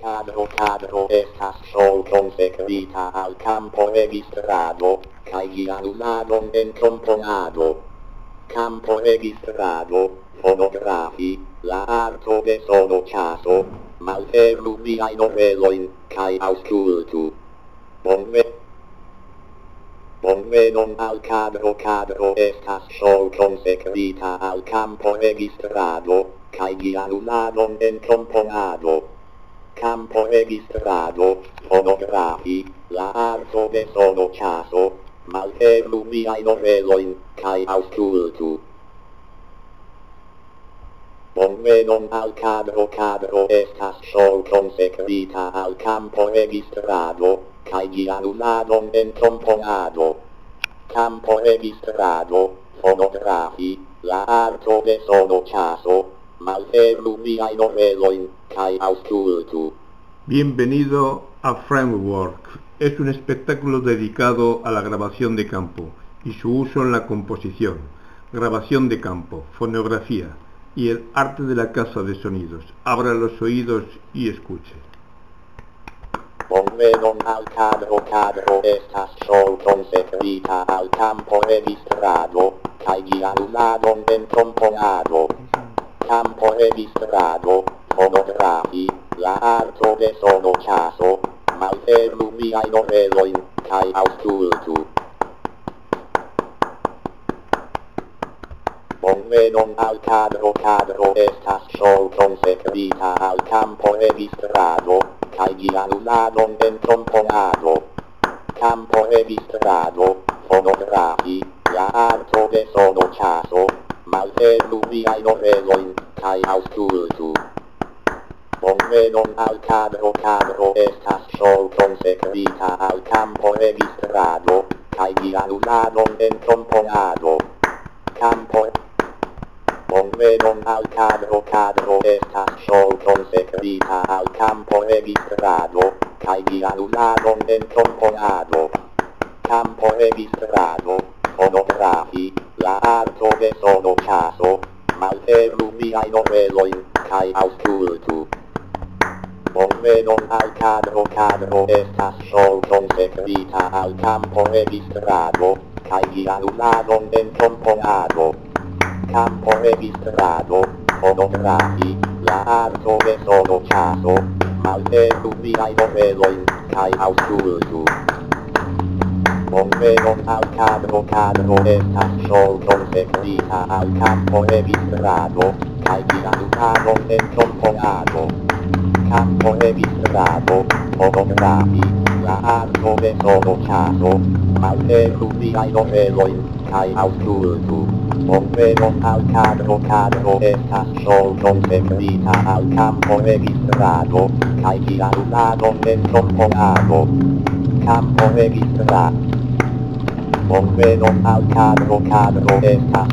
Cadro cadro estas sol consecrita al campo registrado, cae lia en componado. Campo registrado, fonografi, la arto de sono caso, malferru viain oreloin, cae auscultu. Bonve... Bonvenon al cadro cadro estas sol consecrita al campo registrado, cae lia en componado campo registrado, fonografi, la arto de sono caso, malfermu miain oreloin, cae auscultu. Bonvenon al cadro cadro estas sol consecrita al campo registrado, cae gianuladon en componado. Campo registrado, fonografi, la arto de sono caso, Bienvenido a Framework. Es un espectáculo dedicado a la grabación de campo y su uso en la composición, grabación de campo, fonografía y el arte de la casa de sonidos. Abra los oídos y escuche. Al al campo registrado, gianuzadon en componado. campo registrado, fonografi, la arto de sono caso, malfermu miai noveloin, cae auscultu. Bonvenon al cadro cadro estas sol consecrita al campo registrado, cae gianuladon en componado. Campo registrado, fonografi, la arto de sono caso, malfermu viain orelojn, kaj aŭskultu. Bonvenon al kadro, kadro estas show konsekrita al campo registrado, kaj dialudadon en komponado. Campo Bonvenon al cadro cadro estas show consecrita al campo registrado, cae dialudadon en componado. Campo registrado, fonografi, la arto de sono caso, malfermu miai noveloin, cae auscultu. Bonvenon al cadro cadro estas sol consecvita al campo registrado, cae dialuladon en componado. Campo registrado, fonografi, la arto de sono caso, malfermu miai noveloin, cae auscultu bombero al cadro cadro estas solton servita al campo de vistrado, cae tiradutado en componado. Campo de vistrado, fotografi, la arco de solo caso, alteru viai noveloin, cae auscultu. Bombero al cadro cadro estas solton servita al campo de vistrado, cae tiradutado en componado. Campo registrado. Bonvenon al cadro cadro estas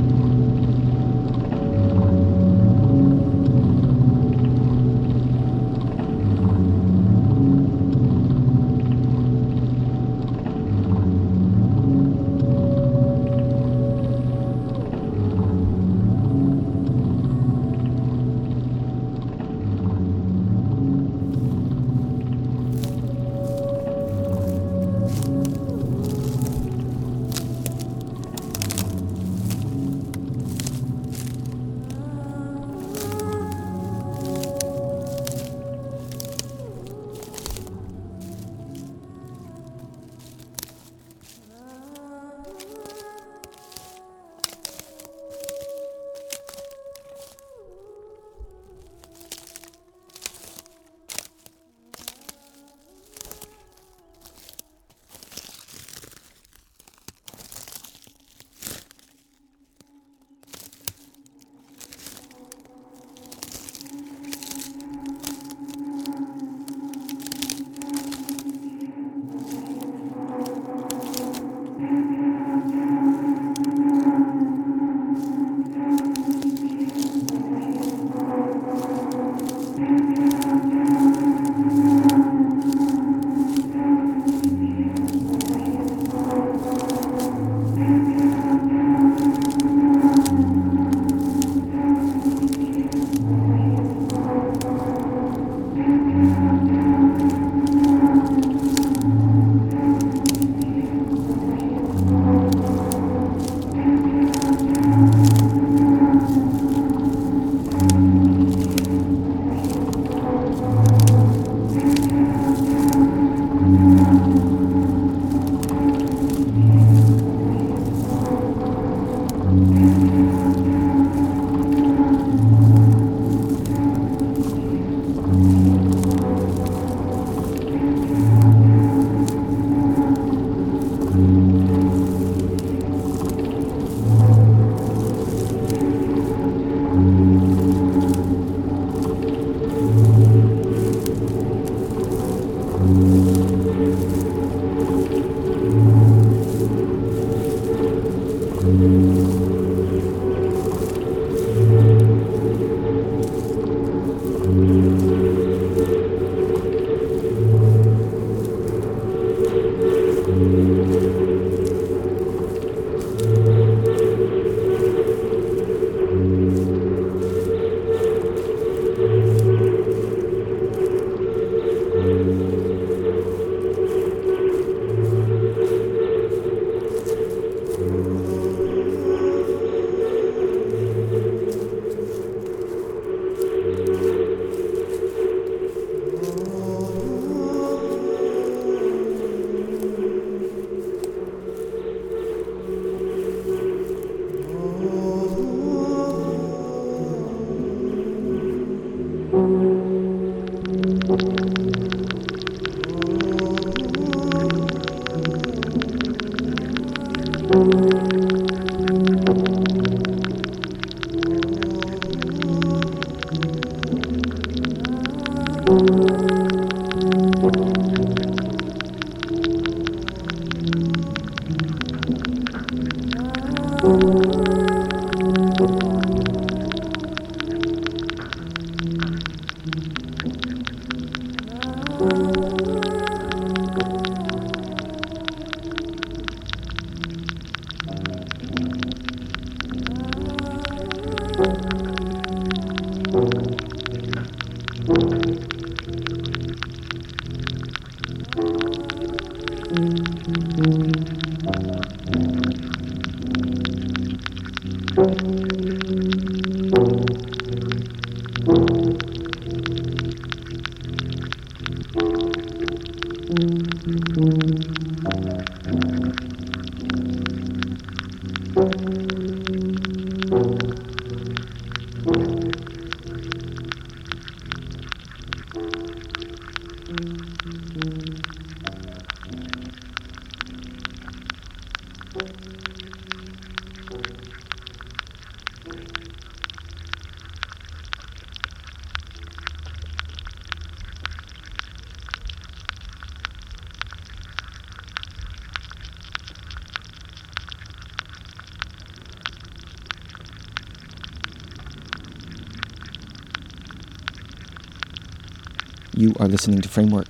You are listening to Framework.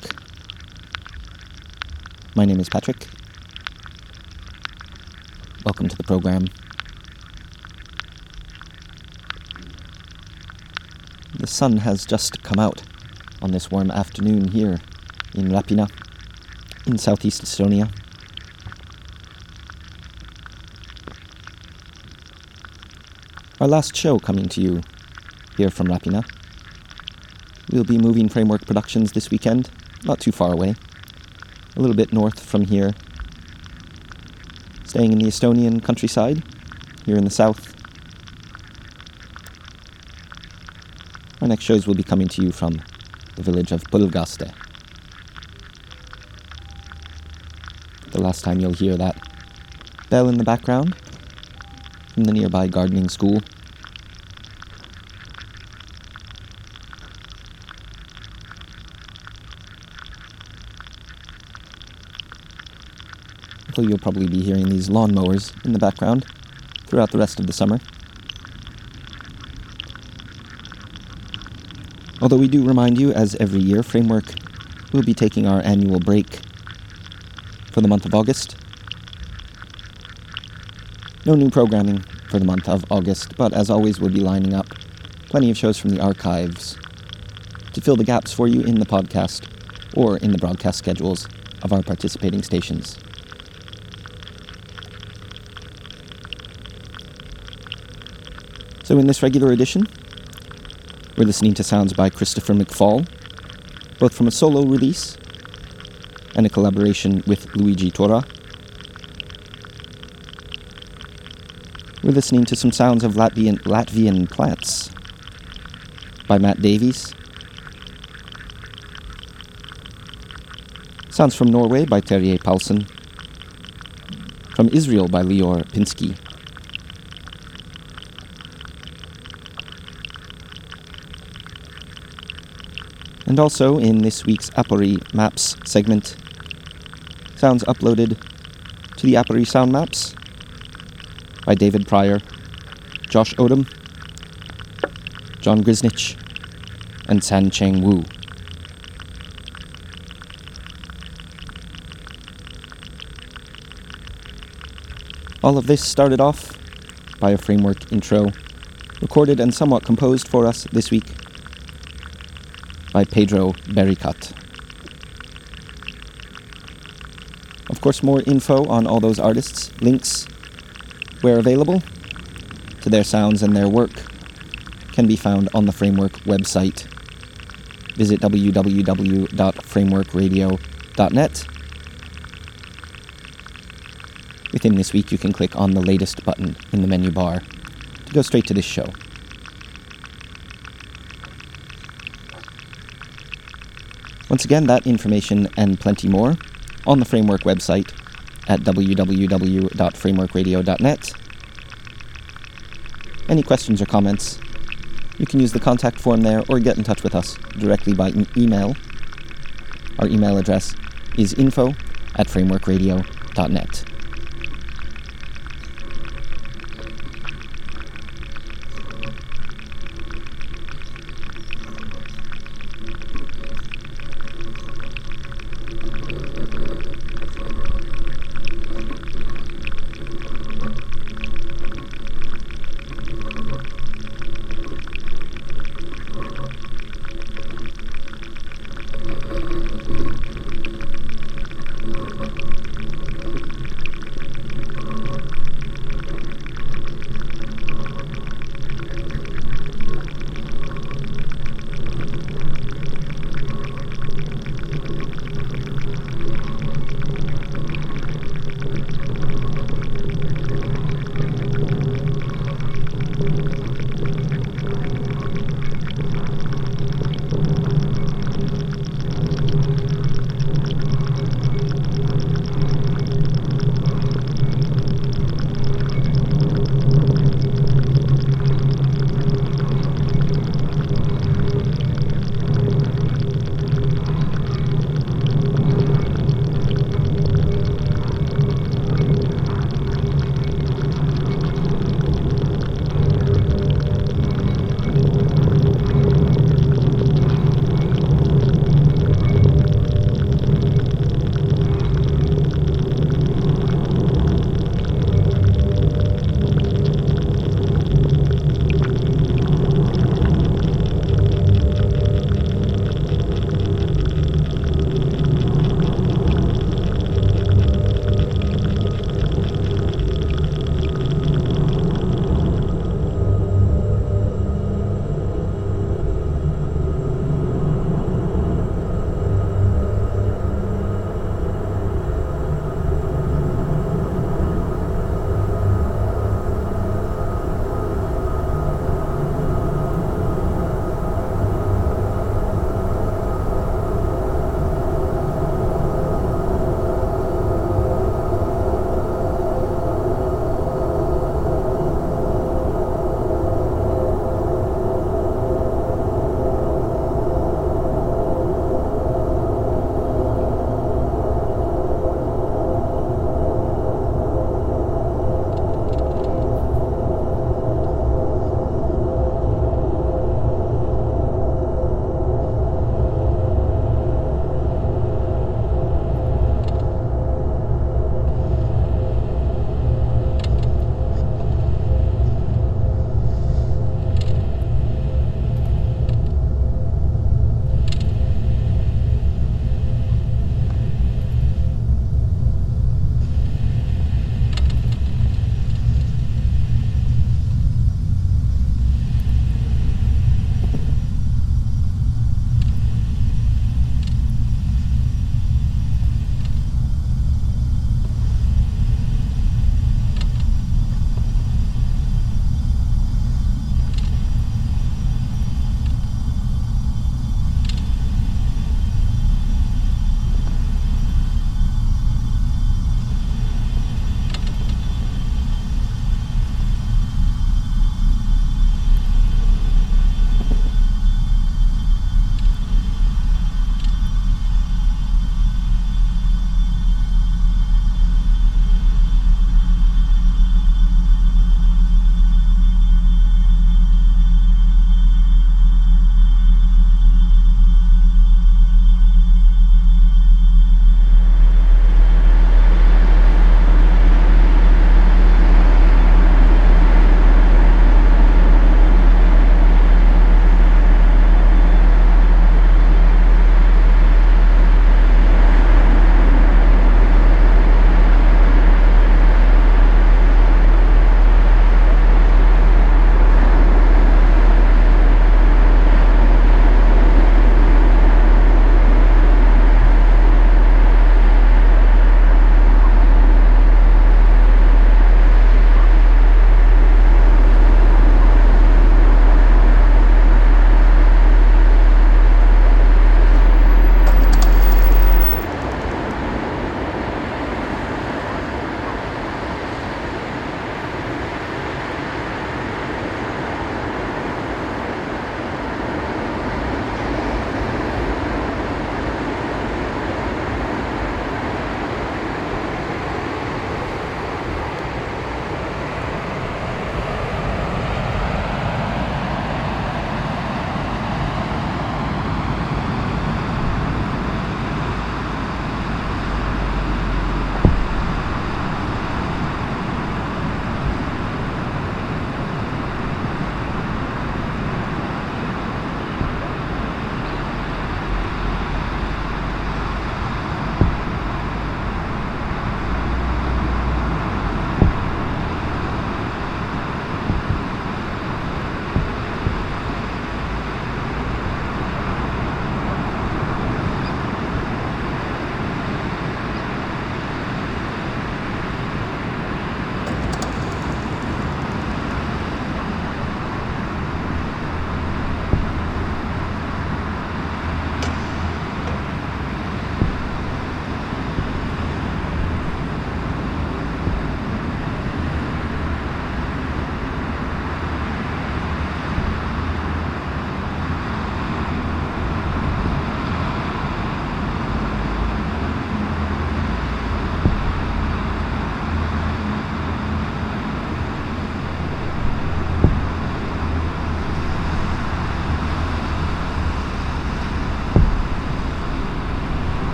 My name is Patrick. Welcome to the program. The sun has just come out on this warm afternoon here in Lapina, in southeast Estonia. Our last show coming to you here from Lapina. We'll be moving Framework Productions this weekend, not too far away, a little bit north from here, staying in the Estonian countryside, here in the south. Our next shows will be coming to you from the village of Pulgaste. The last time you'll hear that bell in the background from the nearby gardening school. Although you'll probably be hearing these lawnmowers in the background throughout the rest of the summer. Although we do remind you, as every year, Framework will be taking our annual break for the month of August. No new programming for the month of August, but as always, we'll be lining up plenty of shows from the archives to fill the gaps for you in the podcast or in the broadcast schedules of our participating stations. So, in this regular edition, we're listening to sounds by Christopher McFall, both from a solo release and a collaboration with Luigi Turra. We're listening to some sounds of Latvian, Latvian plants by Matt Davies. Sounds from Norway by Terje Paulsen. From Israel by Lior Pinsky. And also in this week's Aporee Maps segment, sounds uploaded to the Aporee Sound Maps by David Pryor, Josh Odom, John Grisnich, and San Cheng Wu. All of this started off by a framework intro, recorded and somewhat composed for us this week by Pedro Bericat. Of course, more info on all those artists, links where available to their sounds and their work can be found on the Framework website. Visit www.frameworkradio.net. Within this week, you can click on the latest button in the menu bar to go straight to this show. Once again, that information and plenty more on the Framework website at www.frameworkradio.net. Any questions or comments, you can use the contact form there or get in touch with us directly by email. Our email address is info at frameworkradio.net.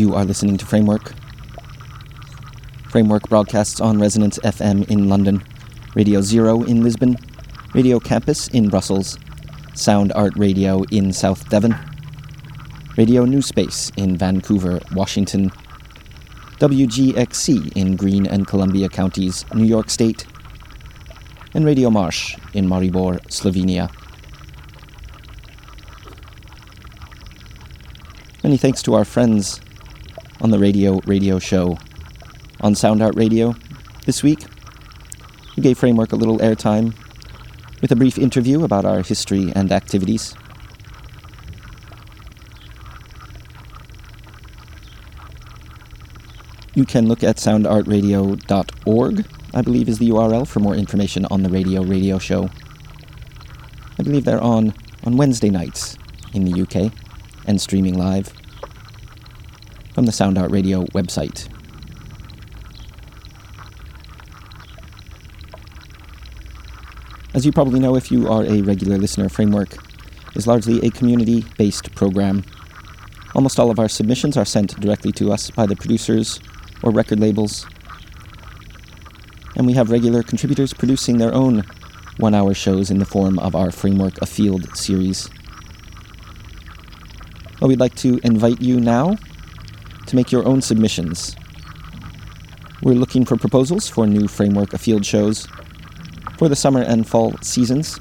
You are listening to Framework. Framework broadcasts on Resonance FM in London, Radio Zero in Lisbon, Radio Campus in Brussels, Sound Art Radio in South Devon, Radio New Space in Vancouver, Washington, WGXC in Greene and Columbia counties, New York State, and Radio Marsh in Maribor, Slovenia. Many thanks to our friends on the radio radio show on Sound Art Radio this week. We gave Framework a little airtime with a brief interview about our history and activities. You can look at soundartradio.org, I believe is the URL for more information on the radio radio show. I believe they're on on Wednesday nights in the UK and streaming live from the Sound Art Radio website. As you probably know if you are a regular listener, Framework is largely a community based program. Almost all of our submissions are sent directly to us by the producers or record labels. And we have regular contributors producing their own one hour shows in the form of our Framework Afield series. Well, we'd like to invite you now to make your own submissions. We're looking for proposals for new Framework Afield shows for the summer and fall seasons.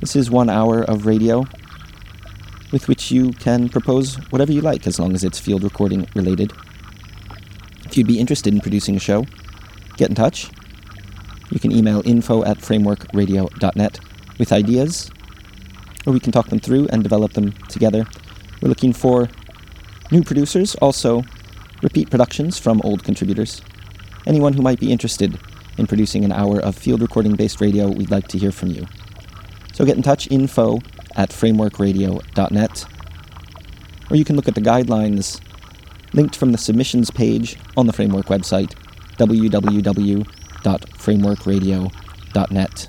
This is one hour of radio with which you can propose whatever you like as long as it's field recording related. If you'd be interested in producing a show, get in touch. You can email info at frameworkradio.net with ideas, or we can talk them through and develop them together. We're looking for new producers, also repeat productions from old contributors. Anyone who might be interested in producing an hour of field recording based radio, we'd like to hear from you. So get in touch, info at frameworkradio.net, or you can look at the guidelines linked from the submissions page on the Framework website, www.frameworkradio.net.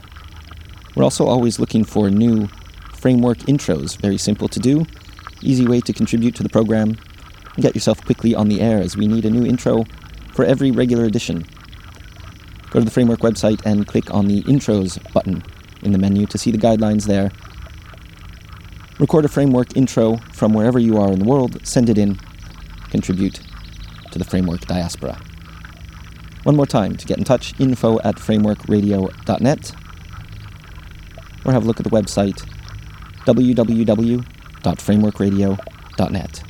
We're also always looking for new framework intros, very simple to do, easy way to contribute to the program, get yourself quickly on the air as we need a new intro for every regular edition. Go to the Framework website and click on the Intros button in the menu to see the guidelines there. Record a Framework intro from wherever you are in the world, send it in, contribute to the Framework diaspora. One more time to get in touch info at frameworkradio.net or have a look at the website www.frameworkradio.net.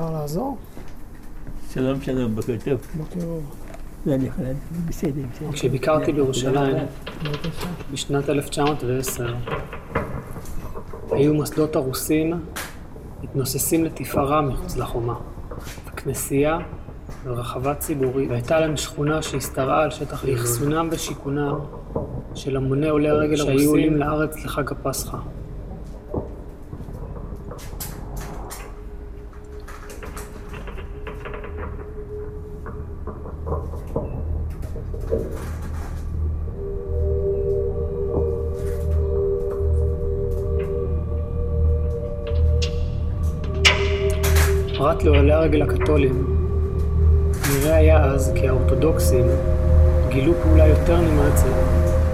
אפשר לעזור? שלום שלום, בוקר טוב. בוקר אור. לא, אני יכול להגיד, בסדר. בסדר. כשביקרתי בירושלים. בשנת 1910, היו מוסדות הרוסים מתנוססים לתפארה מחוץ לחומה. כנסייה ורחבה ציבורית, והייתה להם שכונה שהשתרעה על שטח לאחסונם ושיכונם של המוני עולי רגל שהיו עולים לארץ לחג הפסחא. פרט לעולי הרגל הקתולים, נראה היה אז כי האורתודוקסים גילו פעולה יותר נמרצת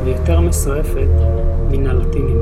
ויותר מסועפת מן הלטינים.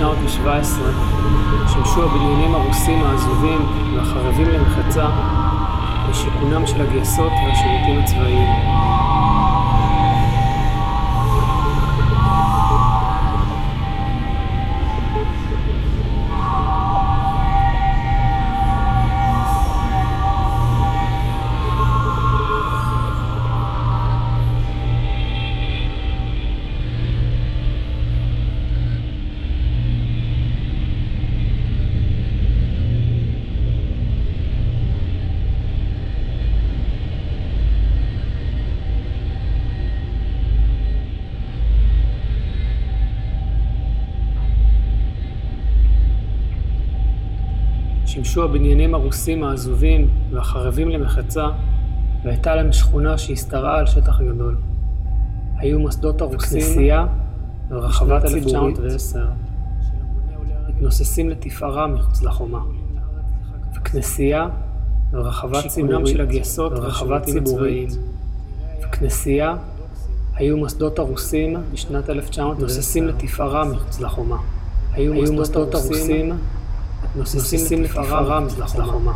1917 שימשו הבניינים הרוסים העזובים והחרבים למחצה לשיכונם של הגייסות והשירותים הצבאיים. שימשו הבניינים הרוסים העזובים והחרבים למחצה, והייתה להם שכונה שהשתרעה על שטח גדול. היו מוסדות הרוסים, כנסייה ורחבה ציבורית, מתנוססים לתפארה מחוץ לחומה. וכנסייה ורחבה ציבורית, של הגייסות ורחבה ציבורית. וכנסייה היו מוסדות הרוסים בשנת 1910 מתנוססים לתפארה מחוץ לחומה. היו מוסדות הרוסים נוססים לפרעה רמז לחומה.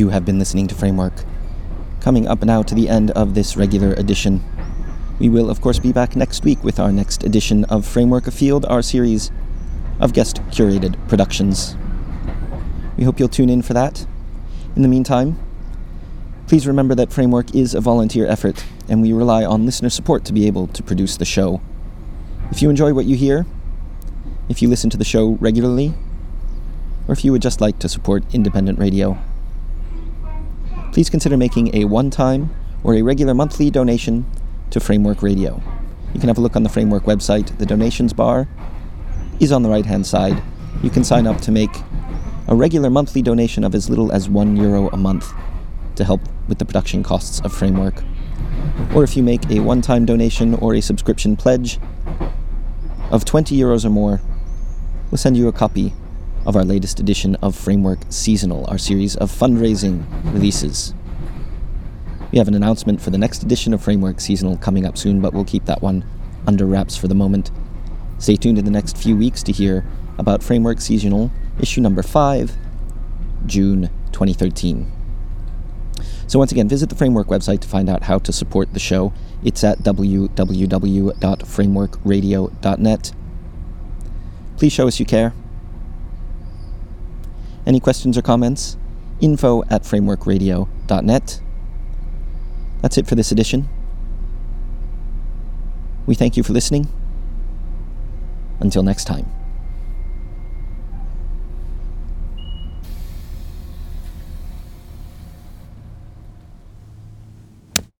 You have been listening to Framework. Coming up now to the end of this regular edition. We will, of course, be back next week with our next edition of Framework Afield, our series of guest curated productions. We hope you'll tune in for that. In the meantime, please remember that Framework is a volunteer effort, and we rely on listener support to be able to produce the show. If you enjoy what you hear, if you listen to the show regularly, or if you would just like to support independent radio, please consider making a one time or a regular monthly donation to Framework Radio. You can have a look on the Framework website. The donations bar is on the right hand side. You can sign up to make a regular monthly donation of as little as one euro a month to help with the production costs of Framework. Or if you make a one time donation or a subscription pledge of 20 euros or more, we'll send you a copy of our latest edition of Framework Seasonal, our series of fundraising releases. We have an announcement for the next edition of Framework Seasonal coming up soon, but we'll keep that one under wraps for the moment. Stay tuned in the next few weeks to hear about Framework Seasonal, issue number 5, June 2013. So, once again, visit the Framework website to find out how to support the show. It's at www.frameworkradio.net. Please show us you care. Any questions or comments? Info at frameworkradio.net. That's it for this edition. We thank you for listening. Until next time.